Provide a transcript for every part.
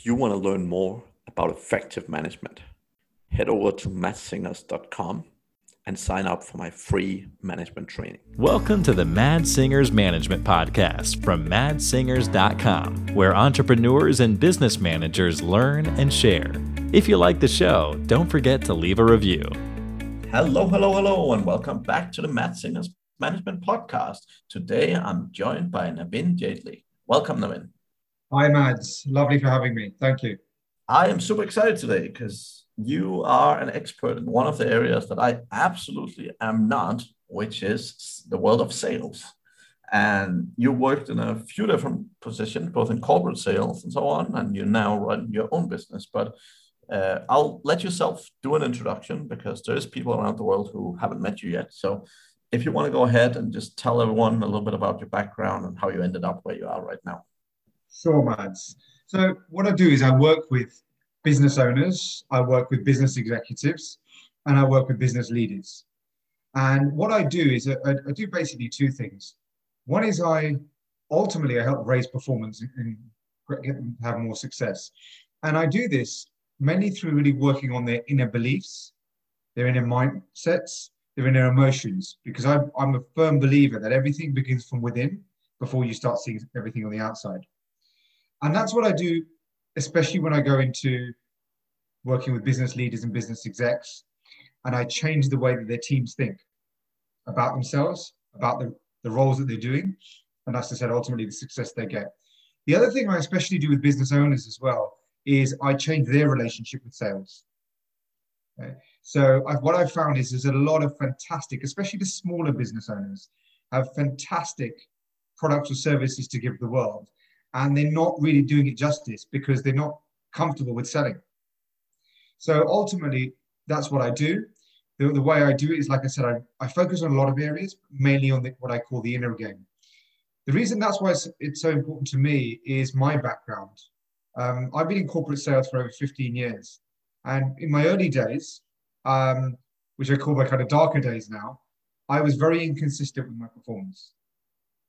If you want to learn more about effective management, head over to madssingers.com and sign up for my free management training. Welcome to the Mads Singers Management Podcast from madssingers.com, where entrepreneurs and business managers learn and share. If you like the show, don't forget to leave a review. Hello, hello, hello, and welcome back to the Mads Singers Management Podcast. Today I'm joined by Navin Jaitley. Welcome, Navin. Hi, Mads. Lovely for having me. Thank you. I am super excited today because you are an expert in one of the areas that I absolutely am not, which is the world of sales. And you worked in a few different positions, both in corporate sales and so on, and you now run your own business. But uh, I'll let yourself do an introduction because there's people around the world who haven't met you yet. So if you want to go ahead and just tell everyone a little bit about your background and how you ended up where you are right now. Sure, Mads. So what I do is I work with business owners, I work with business executives, and I work with business leaders. And what I do is I, I do basically two things. One is I ultimately I help raise performance and get them have more success. And I do this mainly through really working on their inner beliefs, their inner mindsets, their inner emotions, because I'm, I'm a firm believer that everything begins from within before you start seeing everything on the outside. And that's what I do, especially when I go into working with business leaders and business execs. And I change the way that their teams think about themselves, about the, the roles that they're doing. And as I said, ultimately, the success they get. The other thing I especially do with business owners as well is I change their relationship with sales. Okay? So I've, what I've found is there's a lot of fantastic, especially the smaller business owners, have fantastic products or services to give the world and they're not really doing it justice because they're not comfortable with selling. So ultimately, that's what I do. The, the way I do it is, like I said, I, I focus on a lot of areas, mainly on the, what I call the inner game. The reason that's why it's, it's so important to me is my background. Um, I've been in corporate sales for over 15 years. And in my early days, um, which I call my kind of darker days now, I was very inconsistent with my performance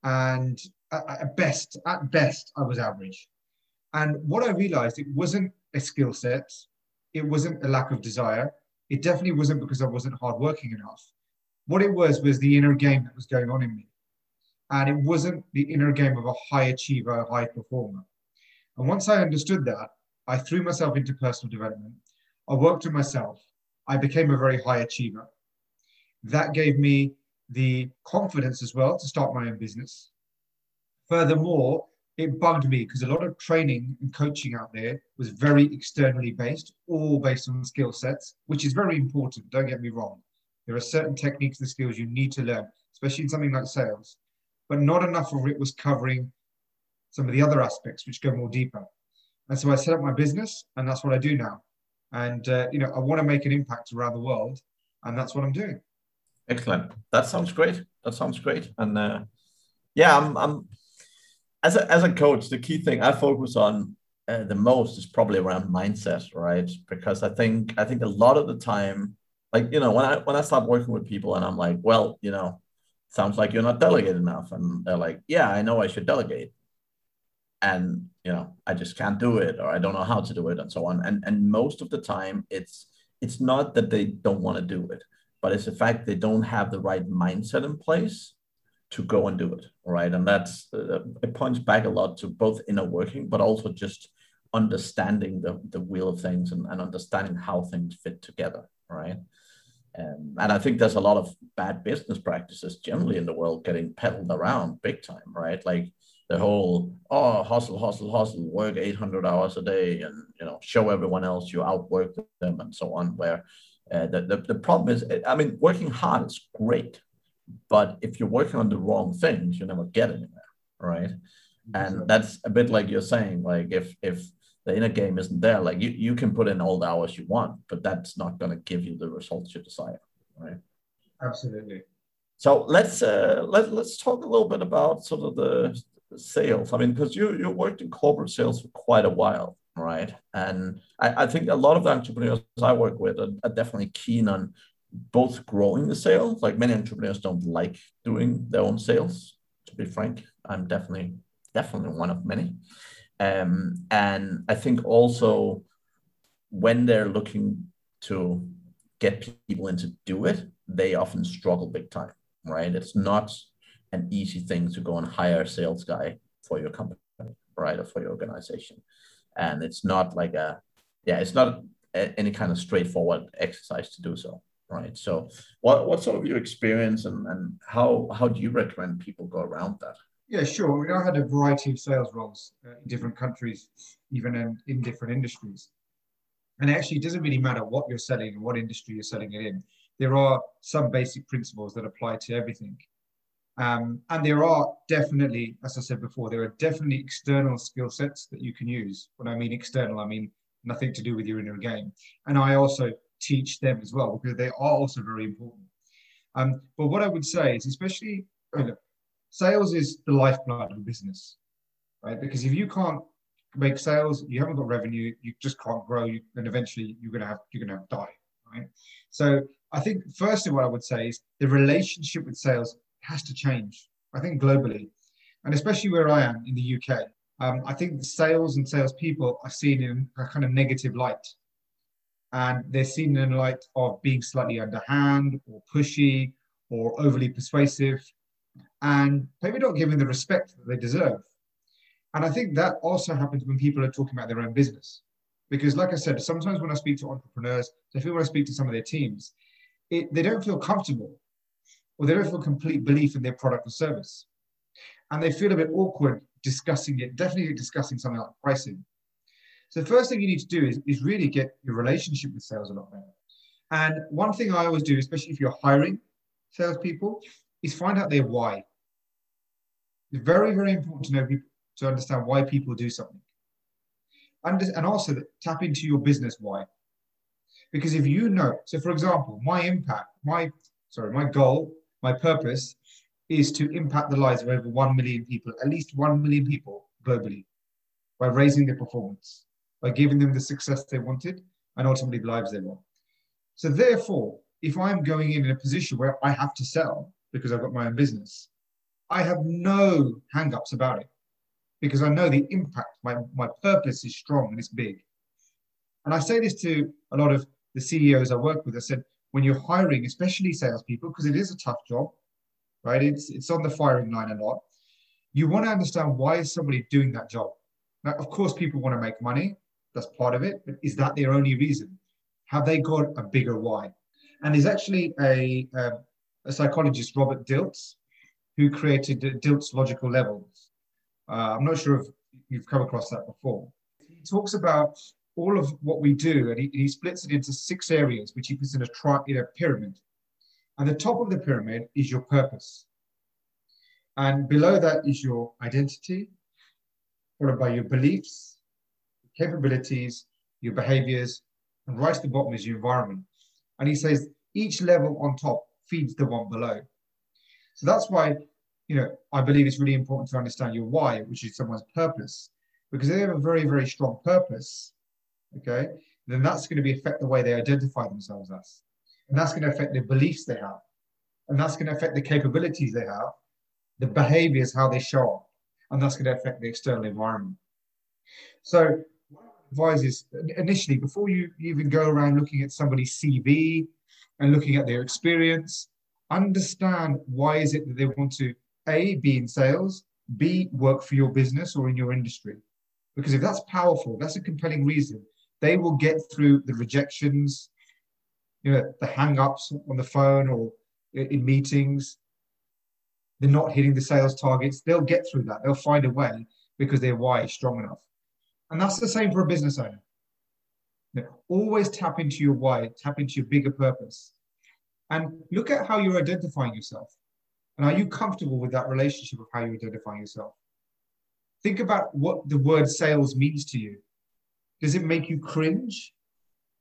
and at best, at best, I was average. And what I realized, it wasn't a skill set, it wasn't a lack of desire, it definitely wasn't because I wasn't hardworking enough. What it was was the inner game that was going on in me, and it wasn't the inner game of a high achiever, a high performer. And once I understood that, I threw myself into personal development. I worked on myself. I became a very high achiever. That gave me the confidence as well to start my own business. Furthermore, it bugged me because a lot of training and coaching out there was very externally based, all based on skill sets, which is very important. Don't get me wrong. There are certain techniques and skills you need to learn, especially in something like sales, but not enough of it was covering some of the other aspects which go more deeper. And so I set up my business, and that's what I do now. And uh, you know, I want to make an impact around the world, and that's what I'm doing. Excellent. That sounds great. That sounds great. And uh, yeah, I'm, I'm as a as a coach, the key thing I focus on uh, the most is probably around mindset, right? Because I think I think a lot of the time, like you know, when I when I start working with people and I'm like, well, you know, sounds like you're not delegate enough, and they're like, yeah, I know I should delegate, and you know, I just can't do it, or I don't know how to do it, and so on. And and most of the time, it's it's not that they don't want to do it but it's the fact they don't have the right mindset in place to go and do it right? And that's uh, it points back a lot to both inner working but also just understanding the, the wheel of things and, and understanding how things fit together right? Um, and i think there's a lot of bad business practices generally in the world getting peddled around big time right? Like the whole oh hustle hustle hustle work 800 hours a day and you know show everyone else you outwork them and so on where uh, the, the, the problem is, I mean, working hard is great, but if you're working on the wrong things, you never get anywhere, right? And that's a bit like you're saying, like if if the inner game isn't there, like you, you can put in all the hours you want, but that's not going to give you the results you desire, right? Absolutely. So let's uh, let let's talk a little bit about sort of the, sales. I mean, because you you worked in corporate sales for quite a while, right? And I, I, think a lot of the entrepreneurs I work with are, are, definitely keen on both growing the sales. Like many entrepreneurs don't like doing their own sales. To be frank, I'm definitely definitely one of many. Um, and I think also when they're looking to get people in to do it, they often struggle big time, right? It's not an easy thing to go and hire a sales guy for your company, right, or for your organization. And it's not like a, yeah, it's not any kind of straightforward exercise to do so, right? So, what what sort of your experience and and how how do you recommend people go around that? Yeah, sure. Mean, I had a variety of sales roles uh, in different countries, even in, in different industries. And actually, it doesn't really matter what you're selling and what industry you're selling it in. There are some basic principles that apply to everything. Um, and there are definitely, as I said before, there are definitely external skill sets that you can use. When I mean external, I mean nothing to do with your inner game. And I also teach them as well because they are also very important. Um, but what I would say is, especially sales is the lifeblood of a business, right? Because if you can't make sales, you haven't got revenue, you just can't grow, and eventually you're gonna have you're gonna have die, right? So I think firstly, what I would say is the relationship with sales has to change. I think globally, and especially where I am in the UK, um, I think the sales and salespeople are seen in a kind of negative light. And they're seen in a light of being slightly underhand or pushy or overly persuasive and maybe not given the respect that they deserve. And I think that also happens when people are talking about their own business. Because, like I said, sometimes when I speak to entrepreneurs, I feel when I speak to some of their teams, it, they don't feel comfortable or they don't feel complete belief in their product or service. And they feel a bit awkward discussing it, definitely discussing something like pricing. So the first thing you need to do is, is really get your relationship with sales a lot better. And one thing I always do, especially if you're hiring salespeople, is find out their why. It's very, very important to know to understand why people do something. And, and also tap into your business why. Because if you know, so for example, my impact, my sorry, my goal, my purpose is to impact the lives of over 1 million people, at least 1 million people globally, by raising their performance, by giving them the success they wanted, and ultimately the lives they want. So therefore, if I'm going in, in a position where I have to sell because I've got my own business, I have no hangups about it because I know the impact, my, my purpose is strong and it's big. And I say this to a lot of the CEOs I work with. I said, when you're hiring, especially salespeople, because it is a tough job, right? It's, it's on the firing line a lot. You want to understand why is somebody doing that job? Now, of course, people want to make money. That's part of it. But is that their only reason? Have they got a bigger why? And there's actually a, um, a psychologist, Robert Dilts, who created Dilts logical levels. Uh, I'm not sure if you've come across that before. He talks about all of what we do, and he, he splits it into six areas, which he puts in a, tri- in a pyramid. And the top of the pyramid is your purpose. And below that is your identity, followed by your beliefs, capabilities, your behaviors, and right at the bottom is your environment. And he says each level on top feeds the one below. So that's why, you know, I believe it's really important to understand your why, which is someone's purpose, because they have a very, very strong purpose. Okay, then that's going to be affect the way they identify themselves as, and that's going to affect the beliefs they have, and that's going to affect the capabilities they have, the behaviors, how they show up, and that's going to affect the external environment. So, advise is initially before you even go around looking at somebody's CV and looking at their experience, understand why is it that they want to a be in sales b work for your business or in your industry. Because if that's powerful that's a compelling reason they will get through the rejections you know the hang-ups on the phone or in meetings. They're not hitting the sales targets. They'll get through that. They'll find a way because their why is strong enough and that's the same for a business owner you know, always tap into your why tap into your bigger purpose and look at how you're identifying yourself. And are you comfortable with that relationship of how you're identifying yourself? Think about what the word sales means to you. Does it make you cringe?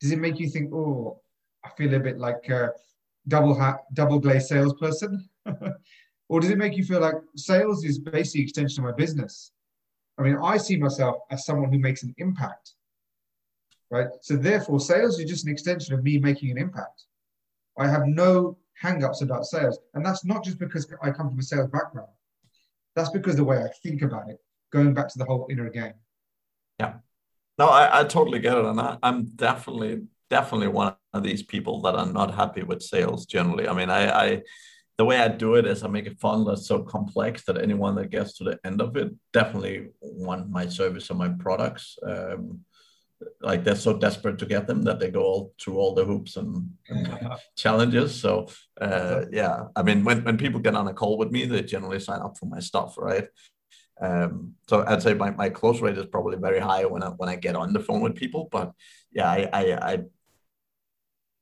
Does it make you think, oh, I feel a bit like a double hat, double glazed salesperson? or does it make you feel like sales is basically extension of my business? I mean, I see myself as someone who makes an impact, right? So therefore, sales is just an extension of me making an impact. I have no hang-ups about sales. And that's not just because I come from a sales background. That's because the way I think about it, going back to the whole inner game. Yeah. No, I, I totally get it. And I, I'm definitely, definitely one of these people that are not happy with sales generally. I mean, I, I the way I do it is I make a funnel that's so complex that anyone that gets to the end of it definitely want my service or my products. Um, like they're so desperate to get them that they go all through all the hoops and, and challenges. So uh, yeah, I mean, when, when people get on a call with me, they generally sign up for my stuff, right? Um, so I'd say my, my close rate is probably very high when I when I get on the phone with people. But yeah, I I I,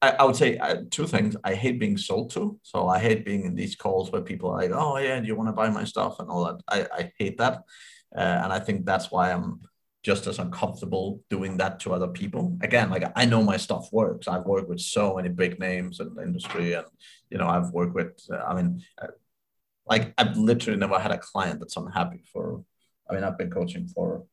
I I would say uh, two things. I hate being sold to. So I hate being in these calls where people are like, "Oh yeah, do you want to buy my stuff?" and all that. I I hate that, uh, and I think that's why I'm just as uncomfortable doing that to other people. Again, like I know my stuff works. I've worked with so many big names in the industry, and you know I've worked with. Uh, I mean, uh, like I've literally never had a client that's unhappy for. I mean, I've been coaching for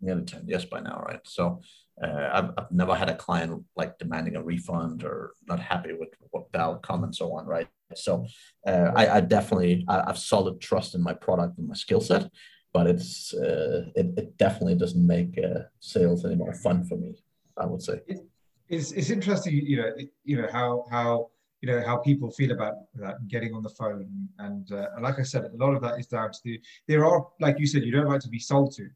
nearly ten years by now, right? So uh, I've, I've never had a client like demanding a refund or not happy with what outcome and so on, right? So uh, I, I, definitely I, have solid trust in my product and my skill set, but it's uh, it, it definitely doesn't make uh, sales any more fun for me. I would say it's it's interesting, you know, you know how how you know how people feel about getting on the phone and, uh, and like i said a lot of that is down to the there are like you said you don't like to be sold to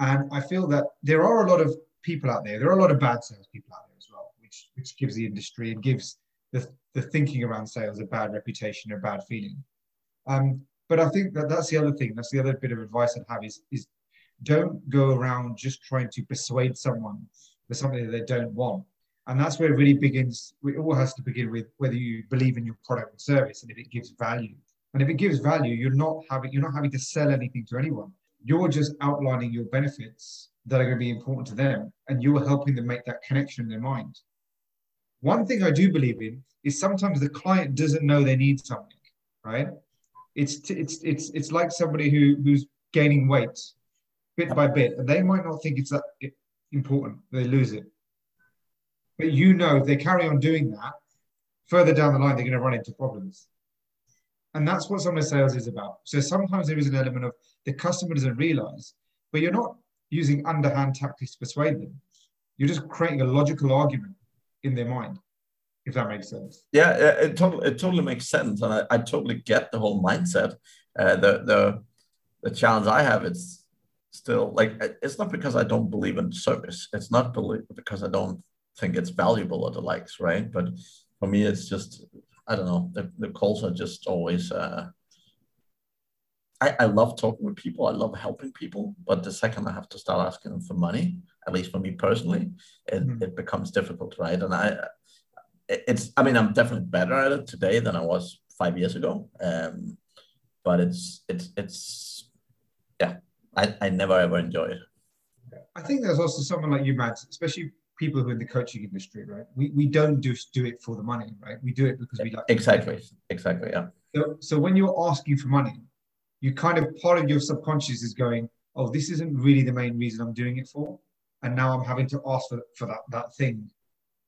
and i feel that there are a lot of people out there there are a lot of bad salespeople out there as well which which gives the industry and gives the, the thinking around sales a bad reputation a bad feeling um, but i think that that's the other thing that's the other bit of advice i'd have is is don't go around just trying to persuade someone for something that they don't want and that's where it really begins. It all has to begin with whether you believe in your product and service and if it gives value. And if it gives value, you're not having you're not having to sell anything to anyone. You're just outlining your benefits that are going to be important to them, and you're helping them make that connection in their mind. One thing I do believe in is sometimes the client doesn't know they need something, right? It's it's it's it's like somebody who who's gaining weight bit by bit, and they might not think it's that important. They lose it but you know, if they carry on doing that, further down the line, they're going to run into problems. And that's what some of sales is about. So sometimes there is an element of the customer doesn't realize, but you're not using underhand tactics to persuade them. You're just creating a logical argument in their mind, if that makes sense. Yeah, it totally it totally makes sense, and I, I totally get the whole mindset. Uh, the the the challenge I have is still like it's not because I don't believe in service. It's not believe because I don't think it's valuable or the likes, right? But for me, it's just I don't know. The, the calls are just always. Uh, I, I love talking with people. I love helping people. But the second I have to start asking them for money, at least for me personally, it, mm. it becomes difficult, right? And I, it's. I mean, I'm definitely better at it today than I was five years ago. Um, but it's it's it's yeah. I, I never ever enjoy it. I think there's also someone like you, Matt, especially people who are in the coaching industry, right? We, we don't just do it for the money, right? We do it because we like exactly, exactly, yeah. So, so when you're asking for money, you kind of part of your subconscious is going, oh, this isn't really the main reason I'm doing it for, and now I'm having to ask for, for that that thing,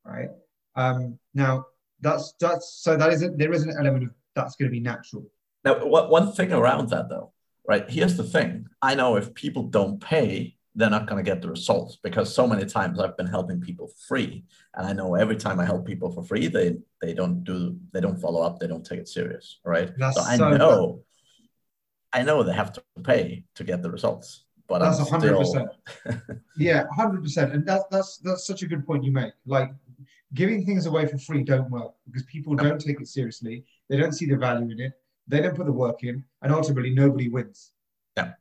right? Um, now that's that's so that isn't there is an element of that's going to be natural. Now, what, one thing around that though, right? Here's the thing: I know if people don't pay, they're not going to get the results because so many times I've been helping people free, and I know every time I help people for free, they they don't do they don't follow up, they don't take it serious, right? That's so I so know, I know they have to pay to get the results, but that's hundred percent. Yeah, hundred percent, and that's that's that's such a good point you make. Like giving things away for free don't work because people don't take it seriously. They don't see the value in it. They don't put the work in, and ultimately nobody wins. Yeah.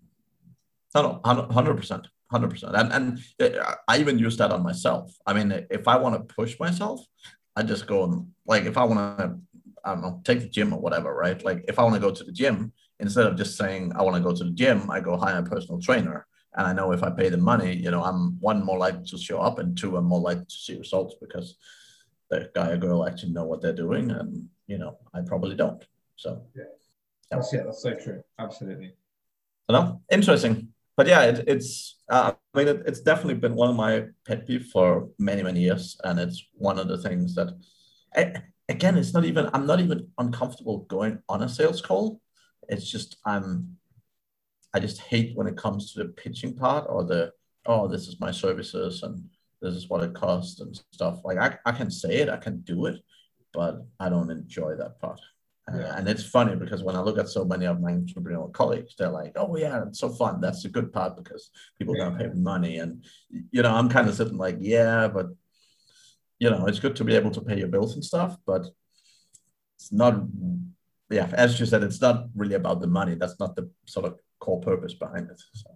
No, no, hundred percent hundred percent. And and uh, I even use that on myself. I mean, if I want to push myself, I just go and like if I want to, I don't know, take the gym or whatever, right? Like if I want to go to the gym, instead of just saying I want to go to the gym, I go hire a personal trainer. And I know if I pay the money, you know, I'm one more likely to show up, and two, I'm more likely to see results because the guy or girl actually know what they're doing, and you know, I probably don't. So yeah, that's yeah, that's so true. Absolutely. You know, interesting but yeah, it, it's uh, I mean it, it's definitely been one of my pet peeves for many many years, and it's one of the things that I, again it's not even I'm not even uncomfortable going on a sales call. It's just I'm I just hate when it comes to the pitching part or the oh, this is my services and this is what it costs and stuff. Like I, I can say it, I can do it, but I don't enjoy that part. Uh, yeah. and it's funny because when I look at so many of my entrepreneurial colleagues, they're like, "Oh yeah, it's so fun. That's the good part because people yeah. don't pay money." And you know, I'm kind of sitting like, "Yeah, but you know, it's good to be able to pay your bills and stuff, but it's not." Yeah, as you said, it's not really about the money. That's not the sort of core purpose behind it. So.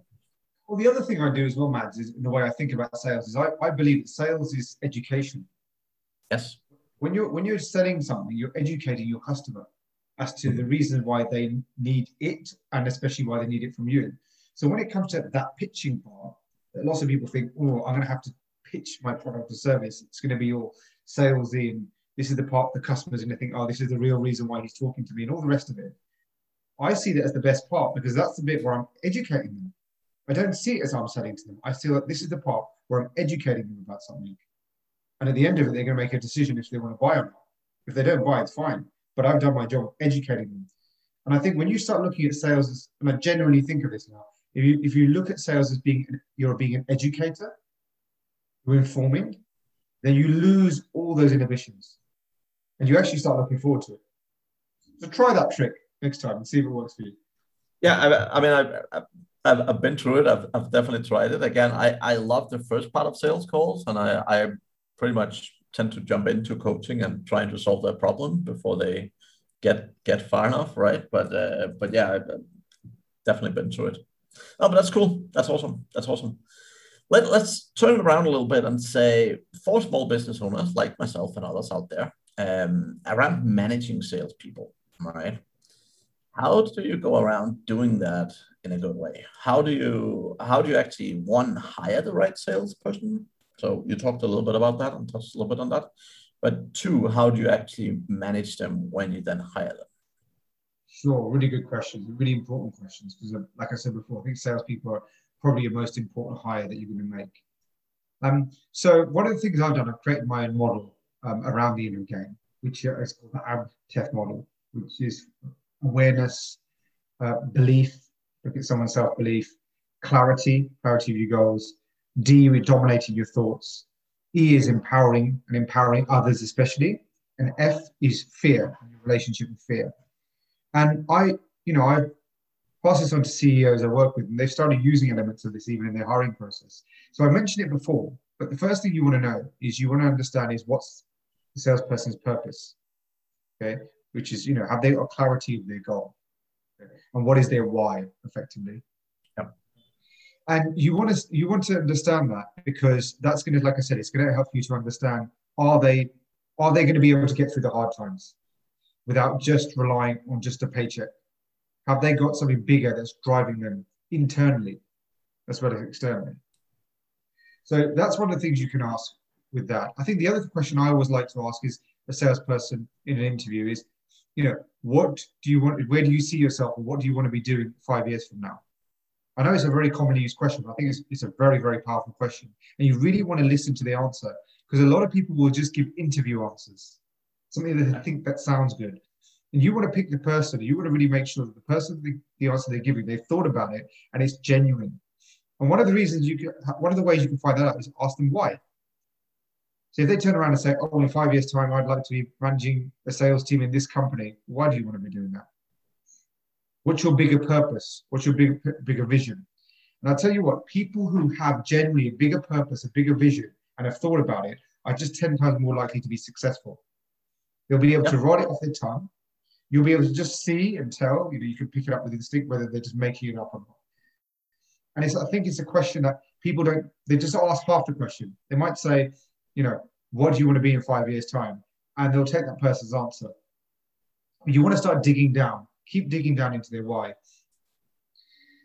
Well, the other thing I do as well, Mads, is the way I think about sales is I, I believe that sales is education. Yes. When you're when you're selling something, you're educating your customer as to the reason why they need it and especially why they need it from you. So when it comes to that pitching part, lots of people think, oh, I'm going to have to pitch my product or service. It's going to be all salesy and this is the part the customer's going to think, oh, this is the real reason why he's talking to me and all the rest of it. I see that as the best part because that's the bit where I'm educating them. I don't see it as I'm selling to them. I feel that this is the part where I'm educating them about something. And at the end of it, they're going to make a decision if they want to buy or not. If they don't buy, it's fine. But I've done my job educating them. And I think when you start looking at sales, as, and I genuinely think of this now, if you, if you look at sales as being you're being an educator, you're informing, then you lose all those inhibitions, and you actually start looking forward to it. So try that trick next time and see if it works for you. Yeah, I, I mean, I've, I've been through it. I've, I've definitely tried it. Again, I, I love the first part of sales calls, and I, I pretty much tend to jump into coaching and trying to solve their problem before they get get far enough, right? But uh, but yeah, I've definitely been through it. Oh, but that's cool. That's awesome. That's awesome. Let, let's turn it around a little bit and say for small business owners like myself and others out there um, around managing salespeople, right? How do you go around doing that in a good way? How do you how do you actually one hire the right salesperson? So you talked a little bit about that and touched a little bit on that. But two, how do you actually manage them when you then hire them? Sure, really good questions, really important questions. Because, uh, like I said before, I think salespeople are probably your most important hire that you're going to make. Um, so one of the things I've done, I've created my own model um, around the inner game, which is called the ABCDEF model, which is awareness, uh, belief, look at someone's self-belief, clarity, clarity of your goals, D with dominating your thoughts, E is empowering and empowering others especially, and F is fear, relationship with fear. And I, you know, I pass this on to CEOs I work with, and they've started using elements of this even in their hiring process. So I mentioned it before, but the first thing you want to know is you want to understand is what's the salesperson's purpose. Okay, which is, you know, have they got clarity of their goal? Okay? And what is their why effectively? Yep. And you want to you want to understand that because that's going to, like I said, it's going to help you to understand are they are they going to be able to get through the hard times without just relying on just a paycheck? Have they got something bigger that's driving them internally as well as externally? So that's one of the things you can ask with that. I think the other question I always like to ask is a salesperson in an interview is you know, what do you want? Where do you see yourself, what do you want to be doing five years from now? I know it's a very commonly used question, but I think it's, it's a very, very powerful question. And you really want to listen to the answer because a lot of people will just give interview answers, something that they think that sounds good. And you want to pick the person, you want to really make sure that the person, the, the answer they're giving, they've thought about it and it's genuine. And one of the reasons you can, one of the ways you can find that out is ask them why. So if they turn around and say, oh, in five years' time, I'd like to be managing a sales team in this company, why do you want to be doing that? What's your bigger purpose? What's your big, bigger vision? And I'll tell you what, people who have generally a bigger purpose, a bigger vision, and have thought about it are just 10 times more likely to be successful. They'll be able yep. to write it off their tongue. You'll be able to just see and tell, you know, you can pick it up with instinct whether they're just making it up or not. And it's, I think it's a question that people don't, they just ask half the question. They might say, you know, what do you want to be in five years' time? And they'll take that person's answer. You want to start digging down, keep digging down into their why.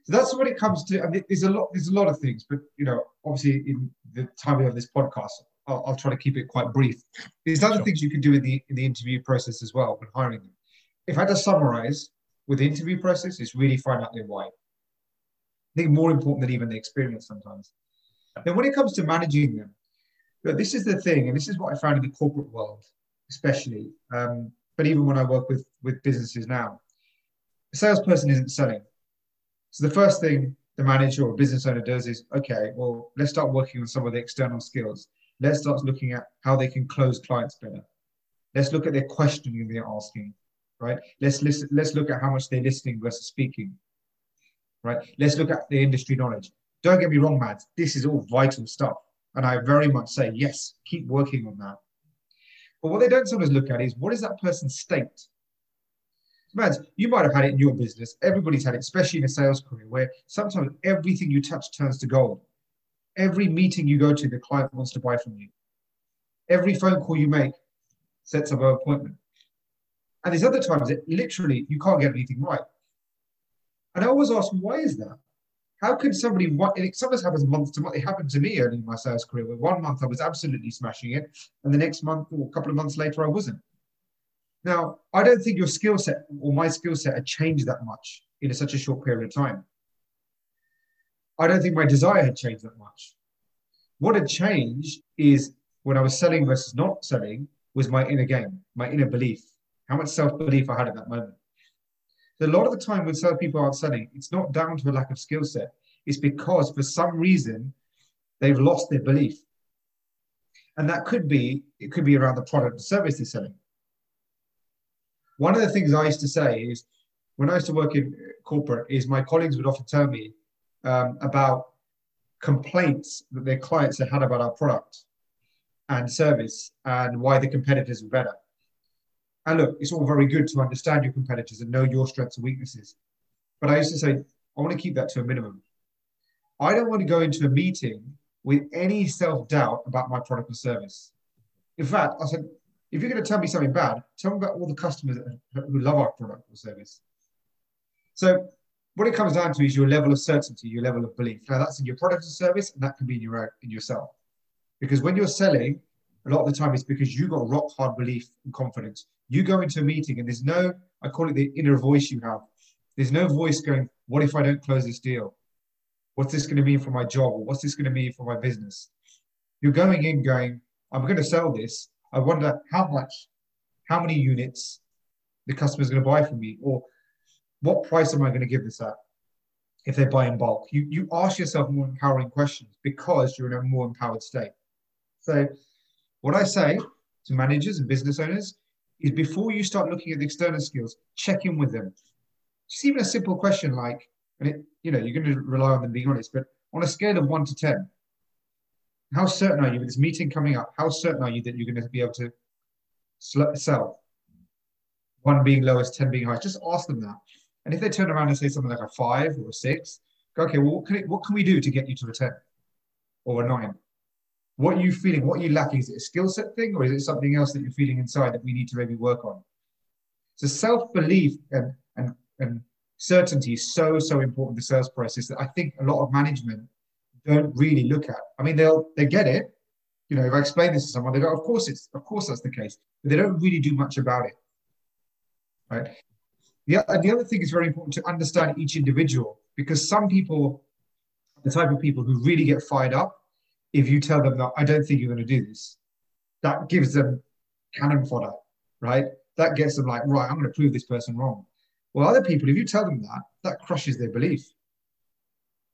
So that's what it comes to. I mean, there's a lot, there's a lot of things, but you know, obviously in the time of this podcast, I'll, I'll try to keep it quite brief. There's other sure. things you can do in the in the interview process as well when hiring them. If I had to summarize with the interview process, it's really find out their why. I think more important than even the experience sometimes. Then when it comes to managing them, but this is the thing, and this is what I found in the corporate world, especially. Um, but even when I work with with businesses now, the salesperson isn't selling. So the first thing the manager or business owner does is okay, well, let's start working on some of the external skills. Let's start looking at how they can close clients better. Let's look at their questioning they're asking, right? Let's listen, let's look at how much they're listening versus speaking, right? Let's look at the industry knowledge. Don't get me wrong, Mads. This is all vital stuff. And I very much say, yes, keep working on that. But what they don't sometimes look at is what is that person's state? Mads, you might have had it in your business. Everybody's had it, especially in a sales career, where sometimes everything you touch turns to gold. Every meeting you go to, the client wants to buy from you. Every phone call you make sets up an appointment. And there's other times that literally you can't get anything right. And I always ask, why is that? How can somebody, sometimes happens month to month, it happened to me early in my sales career where one month I was absolutely smashing it, and the next month or a couple of months later I wasn't. Now, I don't think your skill set or my skill set had changed that much in such a short period of time. I don't think my desire had changed that much. What had changed is when I was selling versus not selling was my inner game, my inner belief, how much self belief I had at that moment. A lot of the time when some people aren't selling, it's not down to a lack of skill set. It's because for some reason they've lost their belief. And that could be, it could be around the product or service they're selling. One of the things I used to say is when I used to work in corporate is my colleagues would often tell me um, about complaints that their clients had had about our product and service and why the competitors were better. And look, it's all very good to understand your competitors and know your strengths and weaknesses. But I used to say, I want to keep that to a minimum. I don't want to go into a meeting with any self doubt about my product or service. In fact, I said, if you're going to tell me something bad, tell me about all the customers who love our product or service. So, what it comes down to is your level of certainty, your level of belief. Now, that's in your product or service, and that can be in your in yourself. Because when you're selling, a lot of the time it's because you've got rock hard belief and confidence. You go into a meeting and there's no, I call it the inner voice you have. There's no voice going, what if I don't close this deal? What's this going to mean for my job? Or what's this going to mean for my business? You're going in going, I'm going to sell this. I wonder how much, how many units the customer's going to buy from me, or what price am I going to give this at if they buy in bulk? You, you ask yourself more empowering questions because you're in a more empowered state. So, what I say to managers and business owners is before you start looking at the external skills, check in with them. Just even a simple question like, and it, you know, you're going to rely on them being honest, but on a scale of one to 10, how certain are you with this meeting coming up? How certain are you that you're going to be able to sell? One being lowest, 10 being highest. Just ask them that. And if they turn around and say something like a five or a six, go, okay, well, what can, it, what can we do to get you to a 10 or a nine? What are you feeling? What are you lacking? Is it a skill set thing or is it something else that you're feeling inside that we need to maybe work on? So self belief and, and, and certainty is so, so important the sales process that I think a lot of management don't really look at. I mean, they'll they get it. You know, if I explain this to someone, they go, of course it's of course that's the case, but they don't really do much about it. Right. The, the other thing is very important to understand each individual because some people, the type of people who really get fired up if you tell them that I don't think you're going to do this, that gives them cannon fodder, right? That gets them like, right, I'm going to prove this person wrong. Well, other people, if you tell them that, that crushes their belief,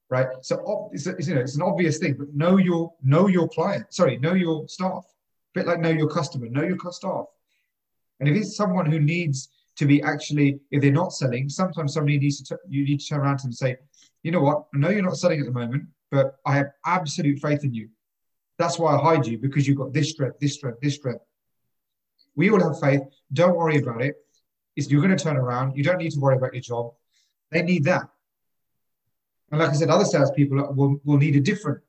right? So it's, you know, it's an obvious thing, but know your know your client. Sorry, know your staff. A bit like know your customer, know your staff. And if it's someone who needs to be actually, if they're not selling, sometimes somebody needs to, you need to turn around to them and say, you know what, I know you're not selling at the moment, but I have absolute faith in you. That's why I hide you because you've got this strength, this strength, this strength. We all have faith. Don't worry about it. It's, you're going to turn around. You don't need to worry about your job. They need that. And like I said, other salespeople will, will need a different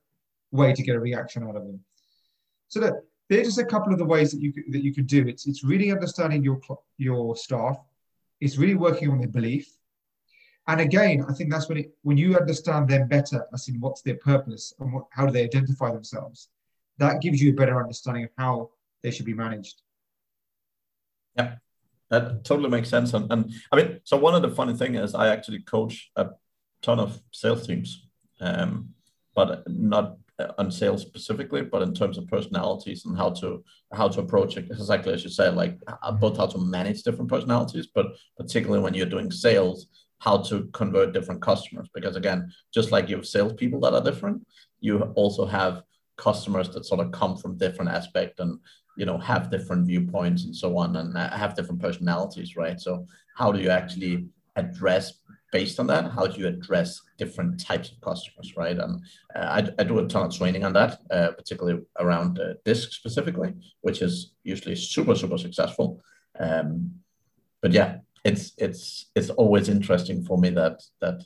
way to get a reaction out of them. So that there's just a couple of the ways that you that you could do. It's it's really understanding your your staff. It's really working on their belief. And again, I think that's when it, when you understand them better, as in what's their purpose and what, how do they identify themselves, that gives you a better understanding of how they should be managed. Yeah, that totally makes sense. And, and I mean, so one of the funny thing is I actually coach a ton of sales teams, um, but not on sales specifically, but in terms of personalities and how to how to approach it. Exactly as you say, like both how to manage different personalities, but particularly when you're doing sales, how to convert different customers. Because again, just like you have salespeople that are different, you also have customers that sort of come from different aspects and you know have different viewpoints and so on and have different personalities right? So how do you actually address based on that how do you address different types of customers right? And uh, I, I do a ton of training on that uh, particularly around uh, disc specifically which is usually super super successful. Um, but yeah it's it's it's always interesting for me that that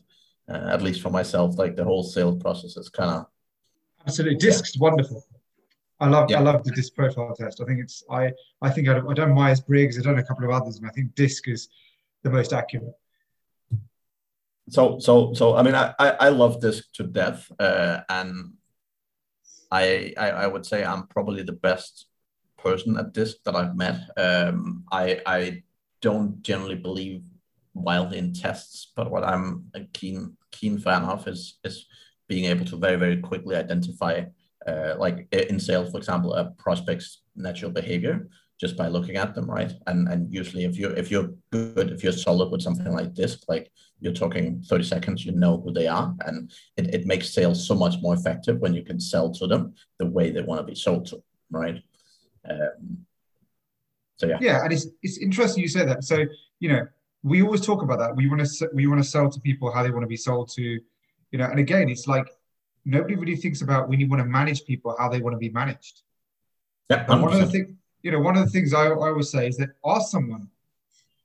uh, at least for myself like the whole sales process is kind of absolutely discs yeah. wonderful I love yeah. I love the disc profile test. I think it's I I think I, I done Myers Briggs. I've done a couple of others, and I think disc is the most accurate. So so so I mean I I, I love disc to death, uh, and I, I I would say I'm probably the best person at disc that I've met. Um, I I don't generally believe wildly in tests, but what I'm a keen keen fan of is is being able to very very quickly identify uh, like in sales, for example, a prospect's natural behavior just by looking at them, right? And and usually, if you if you're good, if you're solid with something like this, like you're talking 30 seconds, you know who they are, and it, it makes sales so much more effective when you can sell to them the way they want to be sold to, right? Um, so yeah, yeah, and it's it's interesting you say that. So you know, we always talk about that. We want to we want to sell to people how they want to be sold to, you know. And again, it's like nobody really thinks about when you want to manage people how they want to be managed. Yeah, one of the things, you know, one of the things I, I always say is that ask someone,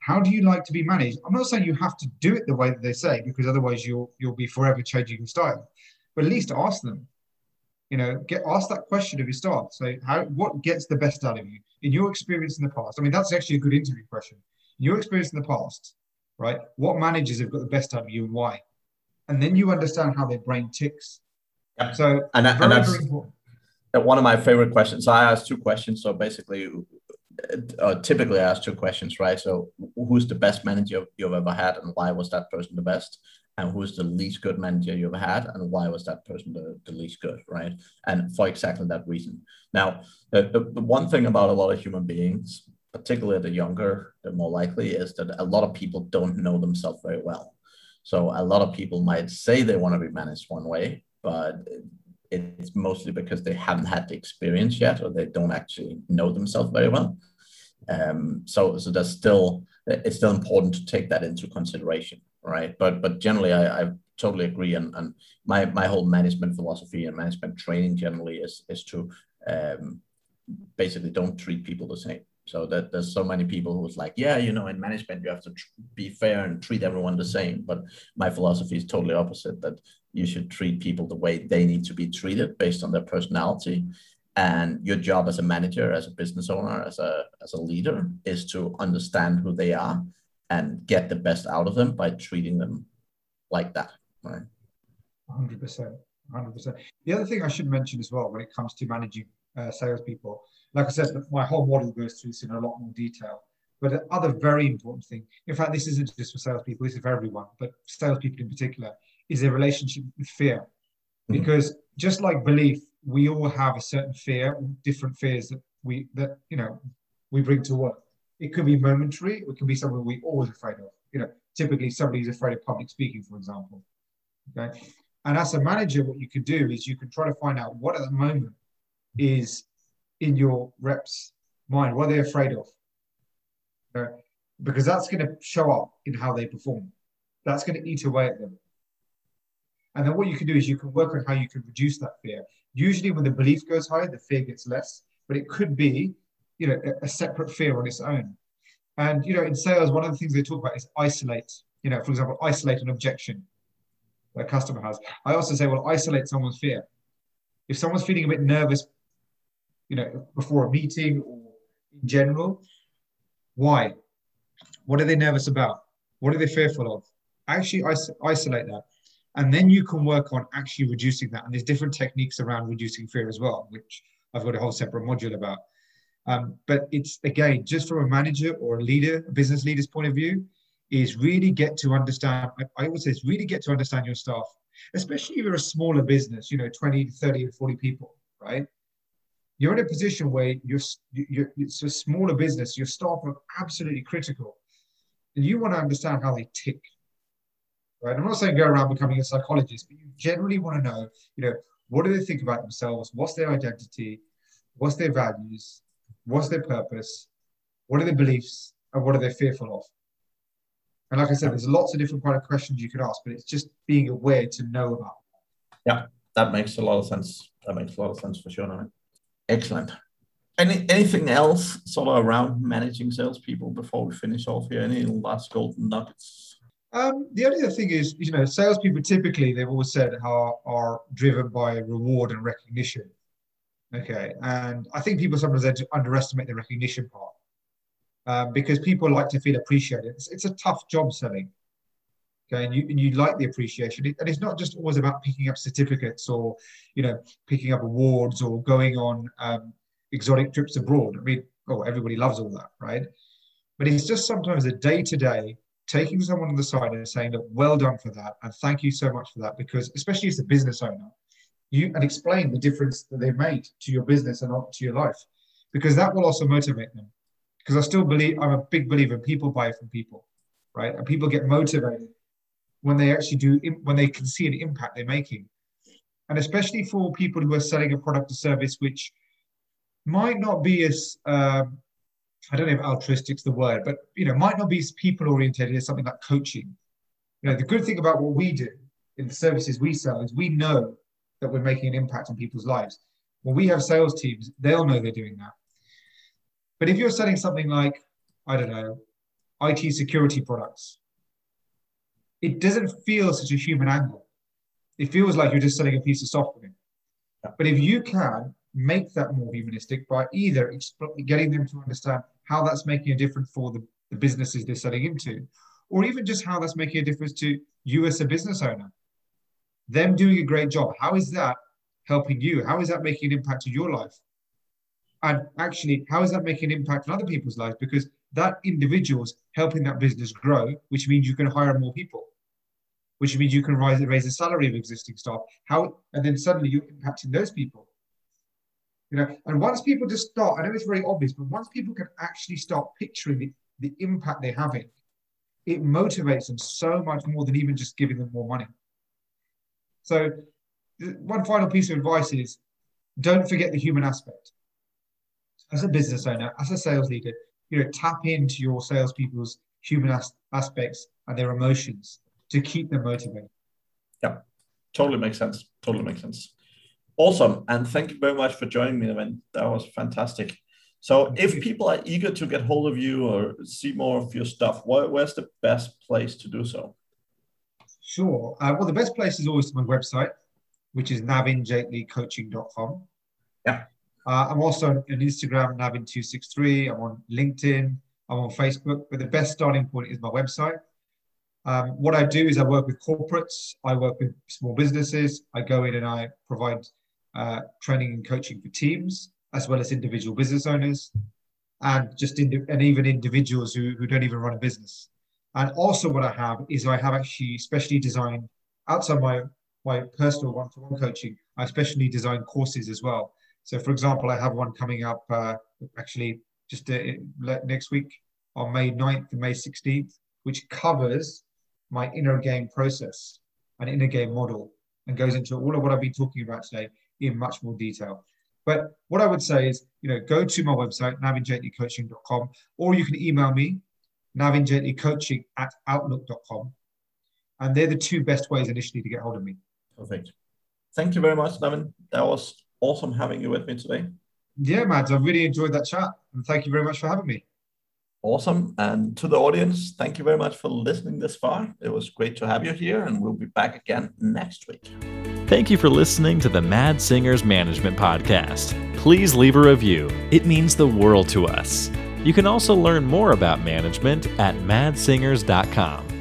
how do you like to be managed? I'm not saying you have to do it the way that they say, because otherwise you'll you'll be forever changing your style. But at least ask them. You know, get ask that question of your staff. So how what gets the best out of you in your experience in the past? I mean, that's actually a good interview question. In your experience in the past, right? What managers have got the best out of you and why? And then you understand how their brain ticks yeah. So and, that, and that's one of my favorite questions. So I asked two questions. So basically, uh, typically I ask two questions, right? So who's the best manager you've ever had, and why was that person the best? And who's the least good manager you've ever had, and why was that person the, the least good, right? And for exactly that reason. Now, the, the, the one thing about a lot of human beings, particularly the younger, the more likely is that a lot of people don't know themselves very well. So a lot of people might say they want to be managed one way, but it's mostly because they haven't had the experience yet or they don't actually know themselves very well. Um, so, so that's still it's still important to take that into consideration, right? But but generally, I, I totally agree, and, and my my whole management philosophy and management training generally is is to um, basically don't treat people the same. So that there's so many people who's like, yeah, you know, in management you have to tr- be fair and treat everyone the same. But my philosophy is totally opposite. That you should treat people the way they need to be treated based on their personality. And your job as a manager, as a business owner, as a as a leader, is to understand who they are and get the best out of them by treating them like that. Right. Hundred percent. Hundred percent. The other thing I should mention as well when it comes to managing uh, salespeople like I said, my whole model goes through this in a lot more detail. But the other very important thing, in fact, this isn't just for salespeople, this is for everyone, but salespeople in particular, is a relationship with fear. Mm-hmm. Because just like belief, we all have a certain fear, different fears that we that you know we bring to work. It could be momentary, it could be something we're always afraid of. You know, typically somebody who's afraid of public speaking, for example. Okay. And as a manager, what you could do is you can try to find out what at the moment is in your reps' mind? What are they afraid of? Uh, because that's going to show up in how they perform. That's going to eat away at them. And then what you can do is you can work on how you can reduce that fear. Usually, when the belief goes higher, the fear gets less. But it could be, you know, a, a separate fear on its own. And you know, in sales, one of the things they talk about is isolate. You know, for example, isolate an objection that a customer has. I also say, well, isolate someone's fear. If someone's feeling a bit nervous you know, before a meeting or in general. Why? What are they nervous about? What are they fearful of? Actually is- isolate that. And then you can work on actually reducing that. And there's different techniques around reducing fear as well, which I've got a whole separate module about. Um, but it's again, just from a manager or a leader, a business leader's point of view, is really get to understand. I always say, is really get to understand your staff, especially if you're a smaller business, you know, 20, 30, 40 people, right? you're in a position where you're, you're it's a smaller business, your staff are absolutely critical. And you want to understand how they tick. right? I'm not saying go around becoming a psychologist, but you generally want to know, you know, what do they think about themselves? What's their identity? What's their values? What's their purpose? What are their beliefs? And what are they fearful of? And like I said, there's lots of different kind of questions you could ask, but it's just being aware to know about. Yeah, that makes a lot of sense. That makes a lot of sense for sure. Excellent. Any anything else sort of around managing salespeople before we finish off here? Any last golden nuggets? Um, the only other thing is, you know, salespeople typically they've always said are are driven by reward and recognition. Okay, and I think people sometimes underestimate the recognition part um, because people like to feel appreciated. It's, it's a tough job selling. Okay, and you and you like the appreciation, and it's not just always about picking up certificates or, you know, picking up awards or going on um, exotic trips abroad. I mean, oh, everybody loves all that, right? But it's just sometimes a day to day taking someone on the side and saying, look, well done for that, and thank you so much for that, because especially as a business owner, you and explain the difference that they've made to your business and not to your life, because that will also motivate them. Because I still believe I'm a big believer people buy from people, right? And people get motivated when they actually do when they can see an impact they're making, and especially for people who are selling a product or service which might not be as um, I don't know if altruistic's the word, but you know, might not be as people oriented as something like coaching. You know, the good thing about what we do in the services we sell is we know that we're making an impact on people's lives. When we have sales teams, they'll know they're doing that. But if you're selling something like, I don't know, IT security products, it doesn't feel such a human angle. It feels like you're just selling a piece of software. But if you can make that more humanistic by either getting them to understand how that's making a difference for the, the businesses they're selling into, or even just how that's making a difference to you as a business owner. Them doing a great job. How is that helping you? How is that making an impact in your life? And actually, how is that making an impact on other people's lives? Because that individual's helping that business grow, which means you can hire more people, which means you can rise, raise the salary of existing staff. How and then suddenly you're impacting those people. You know, and once people just start, I know it's very obvious, but once people can actually start picturing the, the impact they're having, it motivates them so much more than even just giving them more money. So, one final piece of advice is don't forget the human aspect. As a business owner, as a sales leader, you know, tap into your salespeople's human as- aspects and their emotions to keep them motivated. Yeah, totally makes sense. Totally makes sense. Awesome. And thank you very much for joining me, Navin. That was fantastic. So if people are eager to get hold of you or see more of your stuff, where's the best place to do so? Sure. Uh, well, the best place is always my website, which is navinjaitleycoaching.com. Yeah. Uh, I'm also on Instagram, Navin263. I'm on LinkedIn. I'm on Facebook. But the best starting point is my website. Um, what I do is I work with corporates. I work with small businesses. I go in and I provide uh, training and coaching for teams as well as individual business owners and just in, and even individuals who, who don't even run a business. And also what I have is I have actually specially designed outside my my personal one-to-one coaching, I specially designed courses as well. So for example, I have one coming up uh, actually just uh, next week on May 9th and May 16th, which covers my inner game process and inner game model and goes into all of what I've been talking about today in much more detail. But what I would say is, you know, go to my website, navinjaitleycoaching.com, or you can email me, navinjaitleycoaching at outlook.com. And they're the two best ways initially to get hold of me. Perfect. Thank you very much, Navin. That was awesome having you with me today. Yeah, Mads, I really enjoyed that chat. And thank you very much for having me. Awesome. And to the audience, thank you very much for listening this far. It was great to have you here, and we'll be back again next week. Thank you for listening to the Mads Singers Management Podcast. Please leave a review, it means the world to us. You can also learn more about management at madssingers.com.